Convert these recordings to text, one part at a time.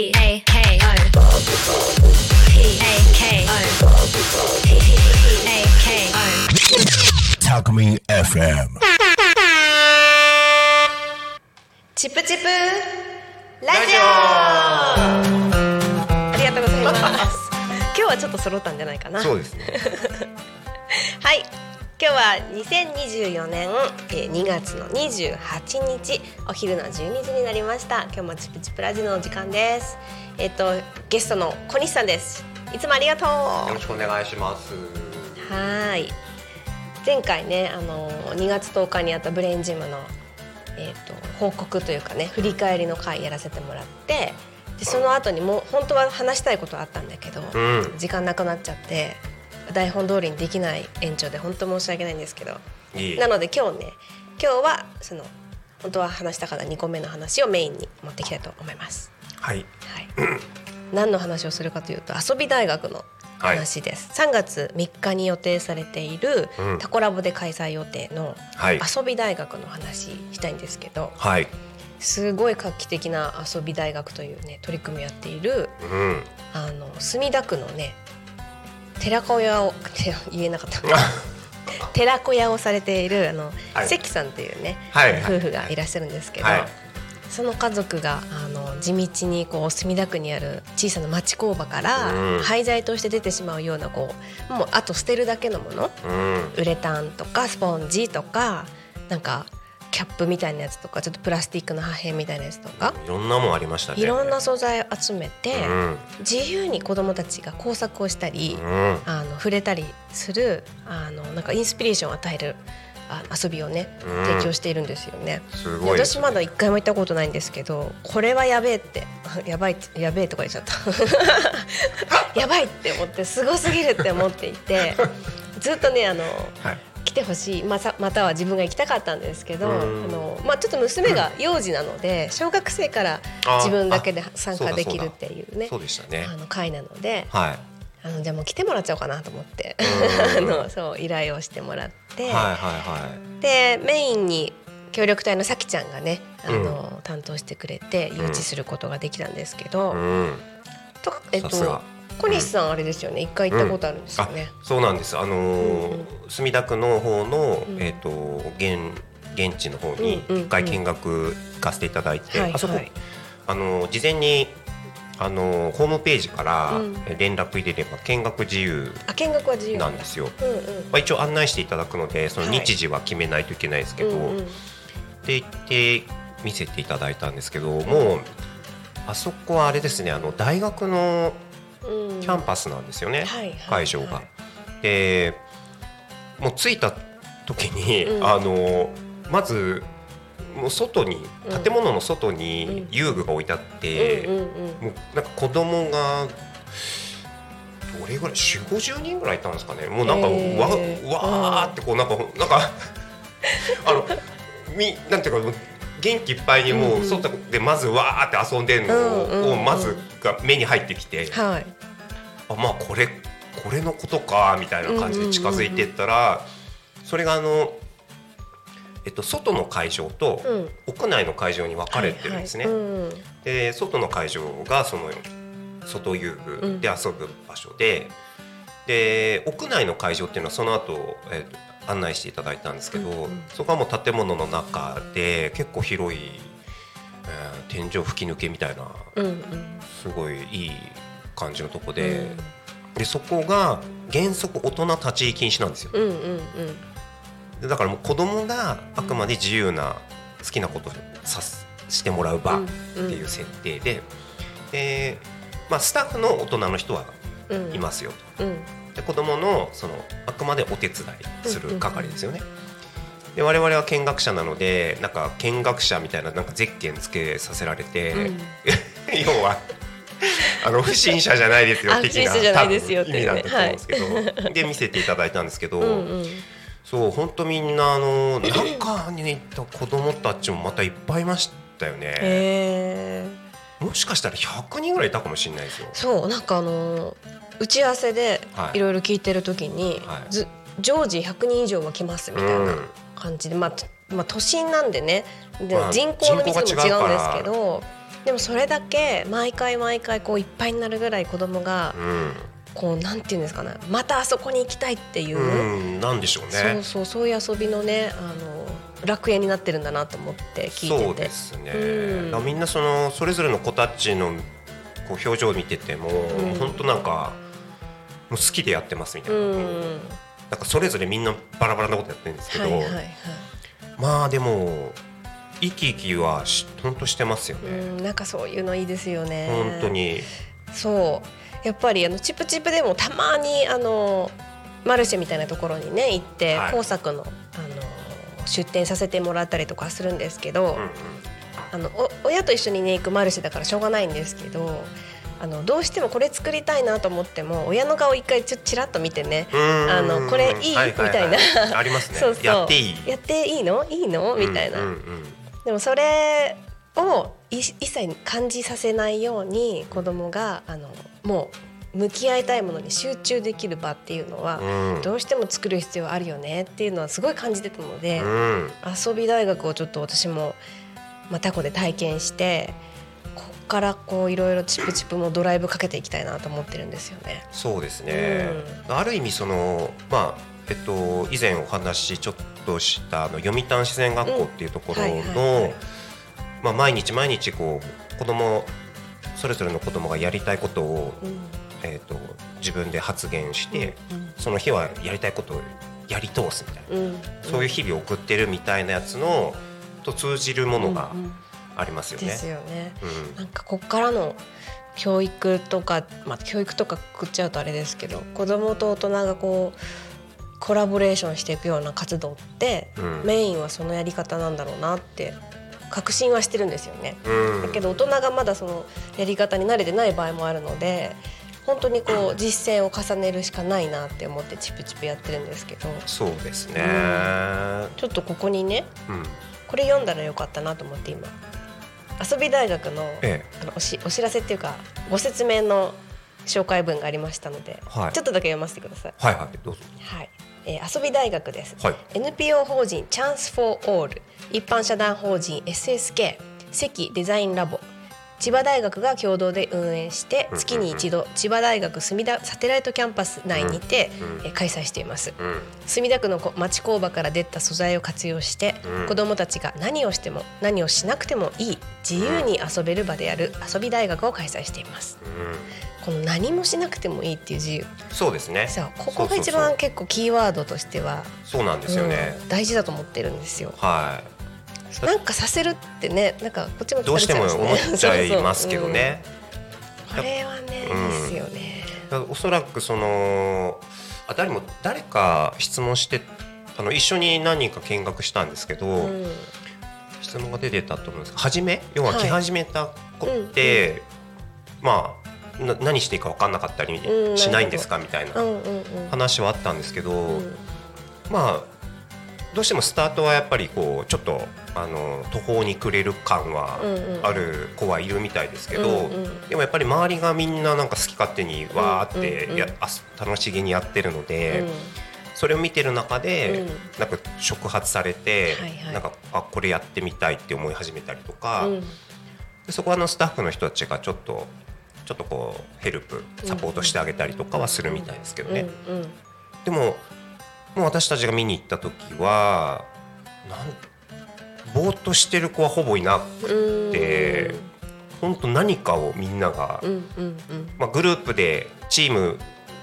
A K A K O P A K O Talk Me FM. チップチップラジオありがとうございます。今日はちょっと揃ったんじゃないかな。そうですね。はい今日は2024年えー2月の28日お昼の12時になりました。今日もチップチップラジオのお時間です。えっ、とゲストの小西さんです。いつもありがとう。よろしくお願いします。はい。前回ねあの2月10日にあったブレインジムの、えー、と報告というかね振り返りの回やらせてもらってでその後にもう本当は話したいことあったんだけど、うん。時間なくなっちゃって台本通りにできない延長で本当申し訳ないんですけどいいなので今日ね今日はその本当は話したかった2個目の話をメインに持っていきたいと思います。はい。はい、何の話をするかというと遊び大学の話です、3月3日に予定されているうんタコラボで開催予定のはい。遊び大学の話したいんですけどはい。すごい画期的な遊び大学というね取り組みをやっているうん。あの墨田区のね寺子屋をて言えなかった。寺子屋をされているあの、はい。関さんというね、はいはい。夫婦がいらっしゃるんですけど、はい。その家族があの地道にこう墨田区にある小さな町工場からうん。廃材として出てしまうようなこうもうあと捨てるだけのもの。うん。ウレタンとかスポンジとかなんかキャップみたいなやつとかちょっとプラスチックの破片みたいなやつとかいろんなもんありましたね。いろんな素材を集めてうん。自由に子どもたちが工作をしたりうん。あの触れたりするあのなんかインスピレーションを与えるあ遊びをねうん提供しているんですよね。すね。私まだ一回も行ったことないんですけどこれはやべえって やばいってやべえとか言っちゃった やばいって思ってすごすぎるって思っていてずっとねあのはい。来てほしいまさまたは自分が行きたかったんですけどあうんの、まあ、ちょっと娘が幼児なので小学生からあ自分だけであ参加できるっていうねそうでしたねあ。の会なのではい。あのじゃあもう来てもらっちゃおうかなと思ってあうん のそう依頼をしてもらって。はいはいはでメインに協力隊のさきちゃんがねあの、担当してくれて誘致することができたんですけど、い。うん。とえっと小西さんあれですよね。一回行ったことあるんですよね。そうなんです。あのうんうーん。墨田区の方のうん。えっと現現地の方にうんうんうん。一回見学行かせていただいて、はいあそこはいあのー事前にあのーホームページからうん。連絡入れれば見学自由あ見学は自由。なんですよ。うんうん。まあ、一応案内していただくのでそのはい。日時は決めないといけないですけど、うんうん。で行って見せていただいたんですけどもうあそこはあれですねあの大学のうんキャンパスなんですよね、はいはい会場が。はいでもう着いた時に、うん。あのまずもう外にうん。建物の外うにん。遊具が置いてあって、うんうんうん。もうなんか子供がどれぐらい4 5 0人ぐらいいたんですかね。もうなんかわ,、へーわーってこうなんかなんか あのみなんていうか元気いっぱいにもう外でまずわーって遊んでるのをまずが目に入ってきて、はい。あまあこれこれのことかみたいな感じで近づいていったら、それがあの、えっと、外の会場とうん。屋内の会場に分かれてるんですね。で外の会場がその外遊具で遊ぶ場所で、で屋内の会場っていうのはその後、えーと案内していただいたんですけど、うんうん。そこはもう建物の中で結構広い、えー天井吹き抜けみたいなうんうん。すごいいい感じのとこで,、でそこが原則大人立ち入り禁止なんですよ。うんうんうん。でだからもう子供があくまで自由な好きなことをさすしてもらう場っていう設定で、でまあ、スタッフの大人の人はうん。いますよと。うんで子供のそのあくまでお手伝いする係ですよね。で我々は見学者なのでなんか見学者みたいななんかゼッケンつけさせられて、うん。要はあの不審者じゃないですよあ 的なじゃないですよ意味なんだと思うんですけど、で見せていただいたんですけど、うんうん。そう本当みんなあの中にいた子供たちもまたいっぱいいましたよね。もしかしたら100人ぐらいいたかもしれないですよ。そうなんかあのー打ち合わせではい。いろいろ聞いてる時に、常時100人以上は来ますみたいな感じで、まあとまあ、都心なんでね。でまあ人口の密度も違うんですけどでもそれだけ毎回毎回こういっぱいになるぐらい子供がうん。こうなんていうんですかね。またあそこに行きたいっていう、うん。なんでしょうね。そうそうそういう遊びのねあの楽園になってるんだなと思って聞いてて。そうですね、うん。みんなそのそれぞれの子たちのこう表情を見てても、ん。本当なんかもう好きでやってますみたいな、うん。なんかそれぞれみんなバラバラなことやってるんですけど、はいはいはい。まあでも生き生きはし本当してますよね、うんなんかそういうのいいですよね。本当に。そう。やっぱりあのチップチップでもたまにあのマルシェみたいなところにね行って、はい。工作のあの出店させてもらったりとかするんですけど、うんうん。あのお親と一緒にね行くマルシェだからしょうがないんですけどあのどうしてもこれ作りたいなと思っても親の顔一回ちょっとちらっと見てね。あのこれいい？はははみたいな。ありますね。そうそう。やっていい？やっていいの？いいの？みたいな、うん。うんうんでもそれをい一切感じさせないように子供があのもう向き合いたいものに集中できる場っていうのは、うん。どうしても作る必要あるよねっていうのはすごい感じてたので、うん。遊び大学をちょっと私も、まあ、タコで体験してからこういろいろチップチップもドライブかけていきたいなと思ってるんですよね。そうですね、ある意味そのまあえっと以前お話しちょっとしたあの読谷自然学校っていうところのまあ毎日毎日こう子供それぞれの子供がやりたいことをうん。えっと自分で発言してうんその日はやりたいことをやり通すみたいな。うん。そういう日々を送ってるみたいなやつのと通じるものがうんうんありますよねです。よね。うんなんかこっからの教育とか、まあ、教育とかくっちゃうとあれですけど子供と大人がこうコラボレーションしていくような活動って、うんメインはそのやり方なんだろうなって確信はしてるんですよね。うんだけど大人がまだそのやり方に慣れてない場合もあるので本当にこう実践を重ねるしかないなって思ってチプチプやってるんですけどそうですね。ちょっとここにねうんこれ読んだらよかったなと思って今遊び大学のえあのおしお知らせっていうかご説明の紹介文がありましたので、はい。ちょっとだけ読ませてください。はいはいどうぞ。はい、えー遊び大学です。はい。NPO 法人チャンスフォーオール。一般社団法人 SSK 関デザインラボ千葉大学が共同で運営して月に一度千葉大学墨田サテライトキャンパス内にて、開催しています。うん。墨田区のこ町工場から出た素材を活用して、うん。子どもたちが何をしても何をしなくてもいい自由に遊べる場である遊び大学を開催しています。うん。この何もしなくてもいいっていう自由。そうですね。さあここが一番結構キーワードとしてはそうなんですよね。うん大事だと思ってるんですよ。はなんかさせるってねなんかこっちもい。どうしても思っちゃいますけどね。そうそう。うんこれはね、うんですよね。おそらくそのあ誰も誰か質問してあの一緒に何人か見学したんですけど、うん。質問が出てたと思うんです。けど初め要ははい。来始めた子って、まあな何していいか分かんなかったりうんしないんですかみたいなうんうんうん話はあったんですけど、うん。まあどうしてもスタートはやっぱりこうちょっとあの途方に暮れる感はある子はいるみたいですけど、うんうん。でもやっぱり周りがみんななんか好き勝手にわーってや、うんうんあ楽しげにやってるので、うん。それを見てる中で、うん。なんか触発されて、はいはい。なんかあこれやってみたいって思い始めたりとか、うん。でそこはあのスタッフの人たちがちょっとちょっとこうヘルプサポートしてあげたりとかはするみたいですけどね。うんうん。でももう私たちが見に行った時はなんぼーっとしてる子はほぼいなくて本当何かをみんなが、うんうんうん。まあ、グループでチーム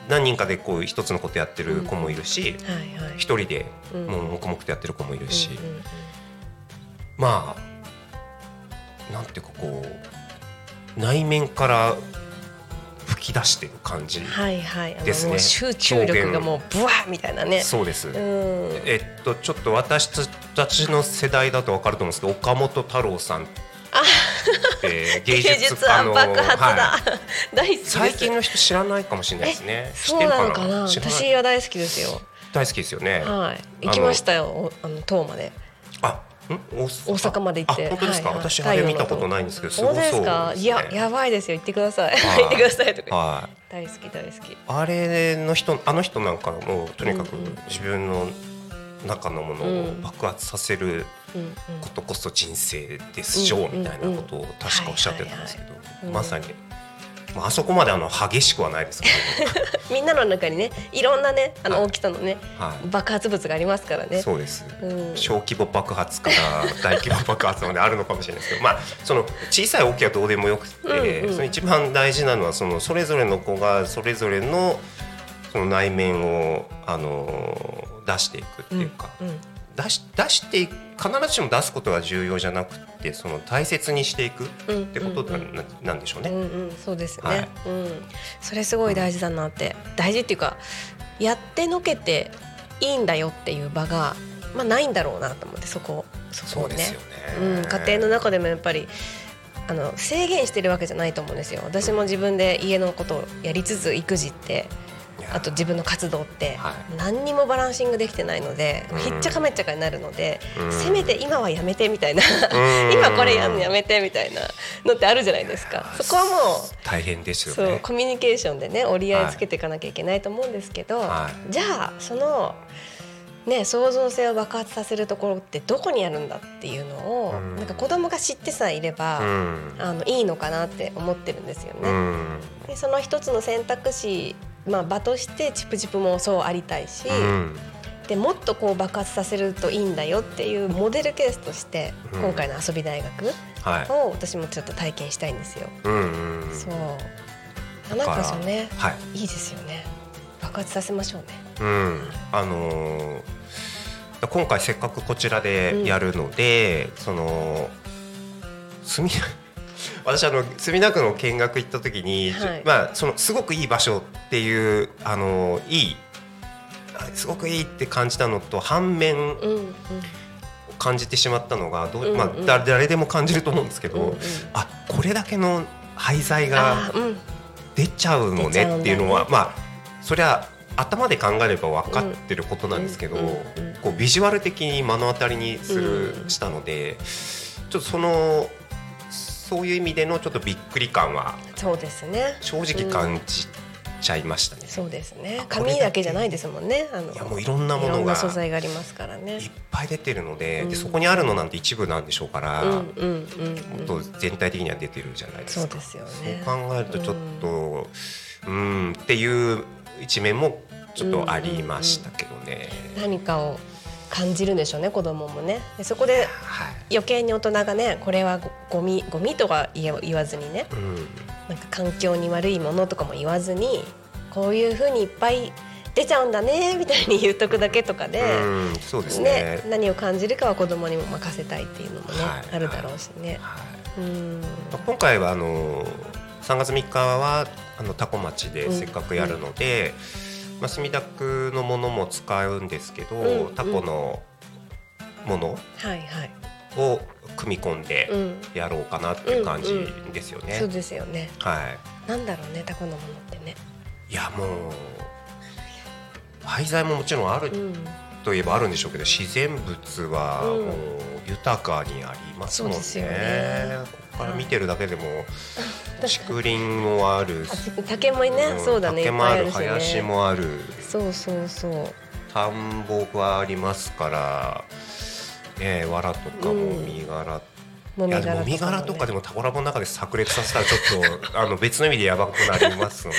何人かでこう一つのことやってる子もいるしはいはい。一、人でうん。もう黙々とやってる子もいるし、うんうんうん。まあなんていうかこう内面から吹き出してる感じ、はいはい。あのですね。もう集中力がもうブワーみたいなね。そうです。うん。えっとちょっと私たちの世代だと分かると思うんですけど岡本太郎さんって芸芸術術家の案爆発だ、はい。大好き最近の人知らないかもしれないですね。知そうなのかな？私は大好きですよ。大好きですよね。はい。行きましたよおあの塔まで。あ、ん大大阪まで行って。あ本当ですか？はいはい。私あれ見たことないんですけど、すごそうですね。いややばいですよ。行ってください。はい。行ってくださいとか。はい。大好き大好き。あれの人あの人なんかもうとにかく自分の中のものを爆発させることこそ人生ですしょうみたいなことを確かおっしゃってたんですけどまさにまあ、あそこまであの激しくはないですけど。みんなの中にねいろんなねあの大きさのね、はい、爆発物がありますからね。そうです、うん、小規模爆発から 大規模爆発まであるのかもしれないですけど。まあその小さい大きいはどうでもよくて、うんうん、その一番大事なのはそのそれぞれの子がそれぞれのその内面をあの出していくっていうか、うんうん。出し出して必ずしも出すことが重要じゃなくてその大切にしていくってことな,、んなんでしょうね。うんうん、そうですね、はい、うん、それすごい大事だなって、うん、大事っていうかやってのけていいんだよっていう場が、まあ、ないんだろうなと思ってそこそこね。ね、うん、家庭の中でもやっぱりあの制限してるわけじゃないと思うんですよ。私も自分で家のことをやりつつ育児ってあと自分の活動って何にもバランシングできてないので、ひっちゃかめっちゃかになるので、せめて今はやめてみたいな。今これやるのやめてみたいなのってあるじゃないですか。そこはもう大変ですよ、ね、そうコミュニケーションでね折り合いつけていかなきゃいけないと思うんですけど、はい、じゃあそのね、創造性を爆発させるところってどこにあるんだっていうのを、うん、なんか子供が知ってさえいれば、うん、あのいいのかなって思ってるんですよね。うん、でその一つの選択肢まあ、場としてチプチプもそうありたいし、うん、でもっとこう爆発させるといいんだよっていうモデルケースとして今回の遊び大学を私もちょっと体験したいんですよ。そうなん。かそう。ね、はい、いいですよね爆発させましょうね。うん、あのー、今回せっかくこちらでやるので、うん、その住み私あの墨田区の見学行った時に、はい、まあそのすごくいい場所っていうあのいいすごくいいって感じたのと反面、うんうん、感じてしまったのがどう、まあ、誰でも感じると思うんですけど、うんうん、あこれだけの廃材が出ちゃうのねっていうのは、ね、まあそりゃ頭で考えれば分かってることなんですけど、こうビジュアル的に目の当たりにする、したのでちょっとそのそういう意味でのちょっとびっくり感はそうですね。正直感じちゃいましたね、うん、そうですね。紙だけじゃないですもんね。あのいやもういろんなものが素材がありますからね。いっぱい出てるのでうん、でそこにあるのなんて一部なんでしょうから、うんもっと全体的には出てるじゃないですか。そうですよね。そう考えるとちょっとうんっていう一面もちょっとありましたけどね、何かを感じるんでしょうね子供もね。でそこで余計に大人がねこれはゴミゴミとか言わずにね、うん、なんか環境に悪いものとかも言わずにこういうふうにいっぱい出ちゃうんだねみたいに言っとくだけとかで,、そうですね、ね、何を感じるかは子供にも任せたいっていうのもね、はい、あるだろうしね。はい、うん。今回はあの3月3日はあの多古町でせっかくやるので、うんまあ、墨田区のものも使うんですけど、うん、タコのものを組み込んでやろうかなっていう感じですよね。うんうん、そうですよね。はい。なんだろうねタコのものってね。いやもう廃材ももちろんある、といえばあるんでしょうけど自然物はもう豊かにありますもんね。ね。ここから見てるだけでも竹林もある。竹もね、うん、そうだね。竹もある、ね、林もある。そうそうそう。田んぼがありますからね藁とかもみ殻もみ殻とかでもタコラボの中で炸裂させたらちょっと あの別の意味でやばくなりますので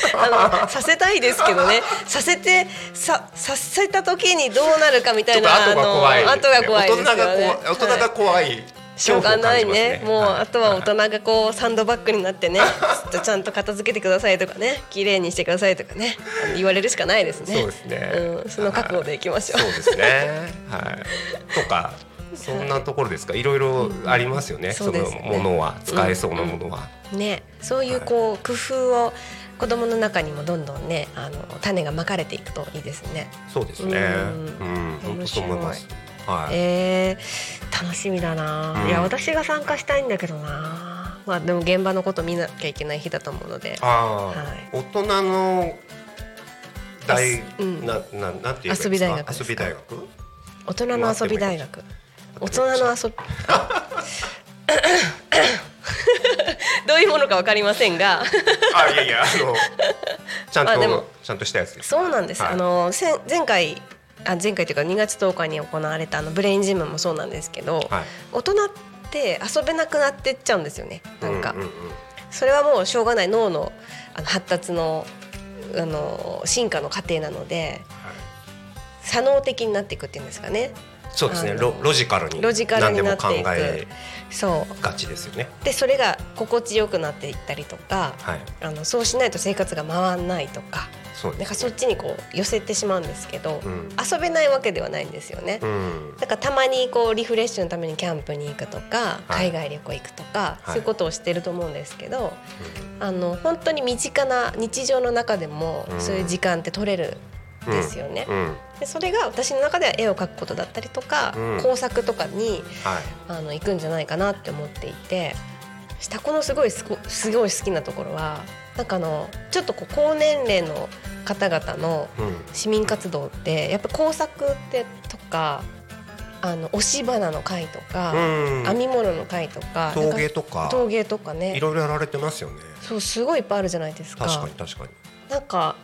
あのさせたいですけどね。させてささせた時にどうなるかみたいな後が怖い、後が怖い、ね、大人が怖い。大人が怖い、はいしょうがないね。もう、あとは大人がこうサンドバッグになってね ちゃんと片付けてくださいとかね綺麗にしてくださいとかね言われるしかないですね。そうですね、うん、その覚悟でいきましょう、そうですね。はい。とかそんなところですか、い。ろいろありますよね、そのものは。使えそうなものは、ね。そういうこう工夫を子供の中にもどんどんねあの種がまかれていくといいですね。そうですね。うん。本当そう思います。はい、えー、楽しみだな、うん、いや私が参加したいんだけどな。まあでも現場のこと見なきゃいけない日だと思うので、はい、大人の大、うん、なななんていう遊び大学遊び大学？大人の遊び大学大人の遊び。どういうものかわかりませんが。あいやいやあのちゃんと ちゃんとしたやつですそうなんです、はい、あの前回あ前回というか2月10日に行われたあのブレインジムもそうなんですけど、はい。大人って遊べなくなってっちゃうんですよねなんか、うんうんうん。それはもうしょうがない脳のあの発達のあの進化の過程なのではい。左脳的になっていくっていうんですかねそうですね。ロロジカルにロジカルになっていく。何でも考えそう。がちですよね。でそれが心地よくなっていったりとかはい。あのそうしないと生活が回らないとかそうですなんかそっちにこう寄せてしまうんですけど、うん。遊べないわけではないんですよね。うん。だからたまにこうリフレッシュのためにキャンプに行くとか、はい。海外旅行行くとか、はい。そういうことをしてると思うんですけど、あの本当に身近な日常の中でもうん。そういう時間って取れるんですよね。うんでそれが私の中では絵を描くことだったりとか、うん。工作とかにはい。あの行くんじゃないかなって思っていて下子のすごいすごすごい好きなところはなんかあのちょっとこう高年齢の方々のうん。市民活動ってやっぱ工作ってとかあの押し花の会とか、うん。編み物の会とか陶芸とか。陶芸とかいねろいろやられてますよね。そうすごいいっぱいあるじゃないですか。確かに確かに。なんか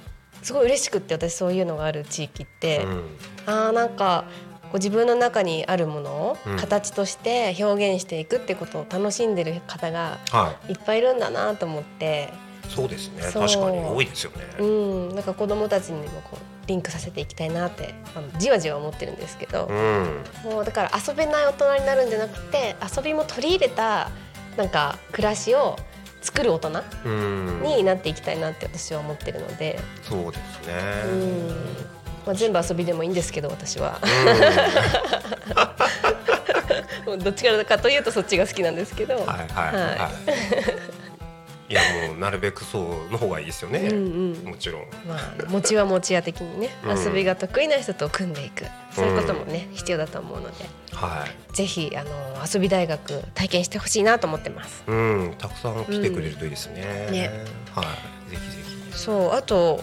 すごい嬉しくって私そういうのがある地域って、うん。あーなんかこう自分の中にあるものをうん。形として表現していくってことを楽しんでる方がはい。っぱいいるんだなと思って。そうですね。確かに。多いですよね。うん。なんか子供たちにもこうリンクさせていきたいなってあのじわじわ思ってるんですけど、うん。もうだから遊べない大人になるんじゃなくて遊びも取り入れたなんか暮らしを作る大人うん。になっていきたいなって私は思ってるので、そうですうねん。まあ、全部遊びでもいいんですけど私は。どっちからかというとそっちが好きなんですけど、うんはいはい。はいいやもうなるべくそうの方がいいですよね。うんうん。もちろん。まあ餅は餅屋的にね、うん。遊びが得意な人と組んでいくそういうこともね、必要だと思うので。はい。ぜひあの遊び大学体験してほしいなと思ってます。うん。たくさん来てくれるといいですね。ね。はい。ぜひぜひ。そうあと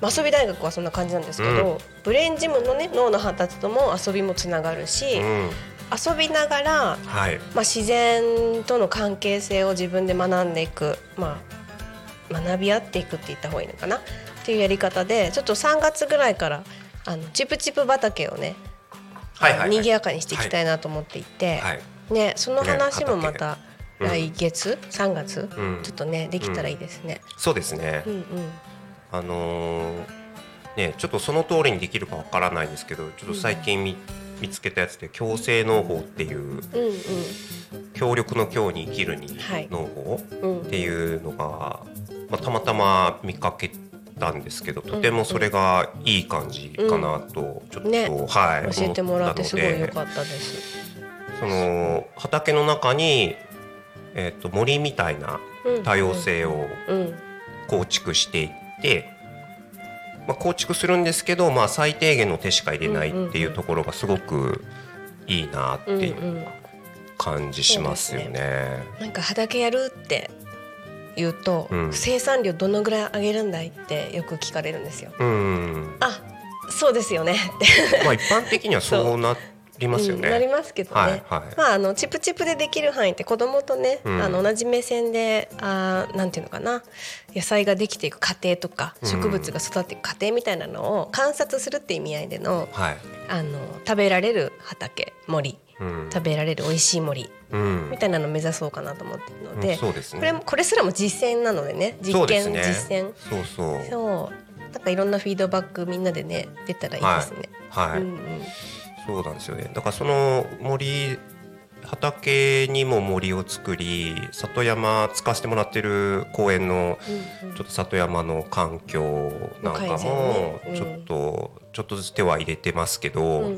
まあ遊び大学はそんな感じなんですけど、うん。ブレインジムのね脳の発達とも遊びもつながるし、うん遊びながら、はい。まあ、自然との関係性を自分で学んでいく、まあ、学び合っていくって言った方がいいのかな？っていうやり方でちょっと3月ぐらいからあのチプチプ畑をね、はいはいはい。賑やかにしていきたいなと思っていて、はい。ね、その話もまた来月、3月、うん。ちょっとねできたらいいですね。そうですね。うんうん。あのーねちょっとその通りにできるかわからないんですけどちょっと最近見見つけたやつで強制農法っていううん協力の協に生きるにはい農法うんうんっていうのが、まあ、たまたま見かけたんですけどとてもそれがいい感じかなとちょっと、ね。はい教えてもらってすごい良思かったです。その畑の中に、えっと森みたいなうん。多様性をうん。構築していって、まあ、構築するんですけど、まあ、最低限の手しか入れないっていうところがすごくいいなっていうん感じしますよね。なんか畑やるって言うと、うん。生産量どのぐらい上げるんだいってよく聞かれるんですよ。うんあそうですよねまあ一般的にはそうなりますよね。うんなりますけどね、はいはい。まああのチプチプでできる範囲って子供とね、うん。あの同じ目線であーなんていうのかな。野菜ができていく過程とかうん。植物が育っていく過程みたいなのを観察するって意味合いでのはい。あの食べられる畑森。うん。食べられる美味しい森。うん。みたいなのを目指そうかなと思ってるので、うんそうですね。これもこれすらも実践なのでね。実験、ね。実践。そうそう。そう。なんかいろんなフィードバックみんなでね出たらいいですね。はい。うんうんそうなんですよね。だからその森畑にも森を作り里山使わせてもらってる公園のちょっと里山の環境なんかもちょっと、ちょっとずつ手は入れてますけど、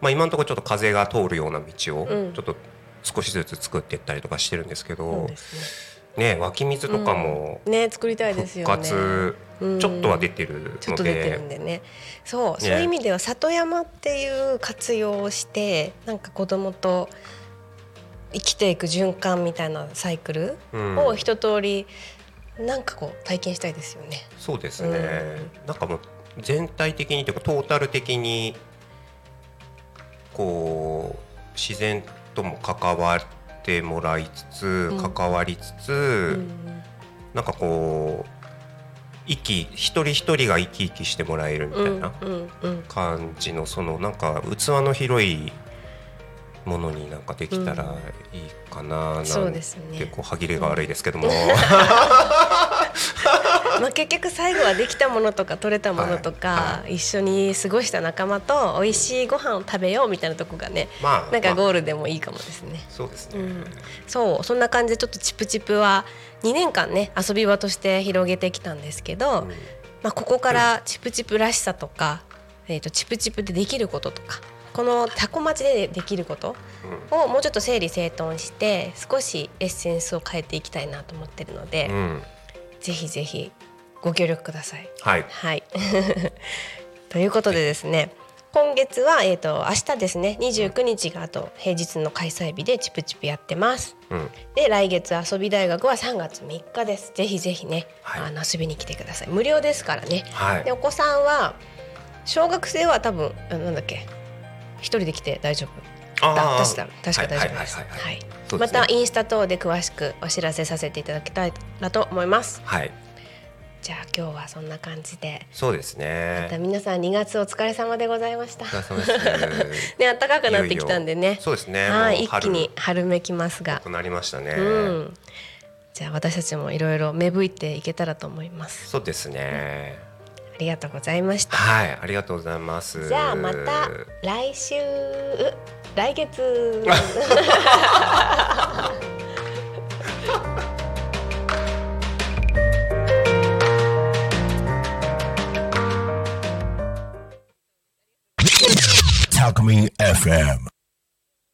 まあ今のところちょっと風が通るような道をうん。ちょっと少しずつ作っていったりとかしてるんですけど、ね湧き水とかもねね作りたいですよね。ちょっとは出てるのちょっと出てるでんでね。そう、そういう意味では里山っていう活用をしてなんか子供と生きていく循環みたいなサイクルうん。を一通りなんかこう体験したいですよね。そうですね、なんかもう全体的にというかトータル的にこう自然とも関わってもらいつつ、ん。関わりつつ、うん。なんかこ生き一人一人が生き生きしてもらえるみたいなうんうん感じのそのなんか器の広いものになんかできたらいいかななんてそうですね。結構歯切れが悪いですけども、まあ結局最後はできたものとか取れたものとか、は一緒に過ごした仲間と美味しいご飯を食べようみたいなとこがねまあなんかまあゴールでもいいかもですね。そうですね、うん、そうそんな感じでちょっとチプチプは2年間ね遊び場として広げてきたんですけど、うん。まあ、ここからチプチプらしさとか、えー、とチプチプでできることとかこのタコ町でできることをもうちょっと整理整頓して少しエッセンスを変えていきたいなと思ってるので、うん。ぜひぜひご協力ください。はいはい ということでですね今月は、えー、と明日ですね29日があと平日の開催日でチプチプやってます。うんで来月遊び大学は3月3日です。ぜひぜひね、はいあの遊びに来てください。無料ですからね。はいでお子さんは小学生は多分あなんだっけ一人で来て大丈夫だ確か確か大丈夫です。はいはいはいはいはいそうでねますたインスタ等で詳しくお知らせさせていただきたいなと思います。はいじゃあ今日はそんな感じで、そうですまたね皆さん2月お疲れ様でございました。お。疲れ様です。ね暖かくなってきたんでね。そうですね。はい一気に春めきますが。と、なりましたね、うん。じゃあ私たちもいろいろ芽吹いていけたらと思います。そうですね。ありがとうございました。はいありがとうございます。じゃあまた来週。う来月 Alchemy FM.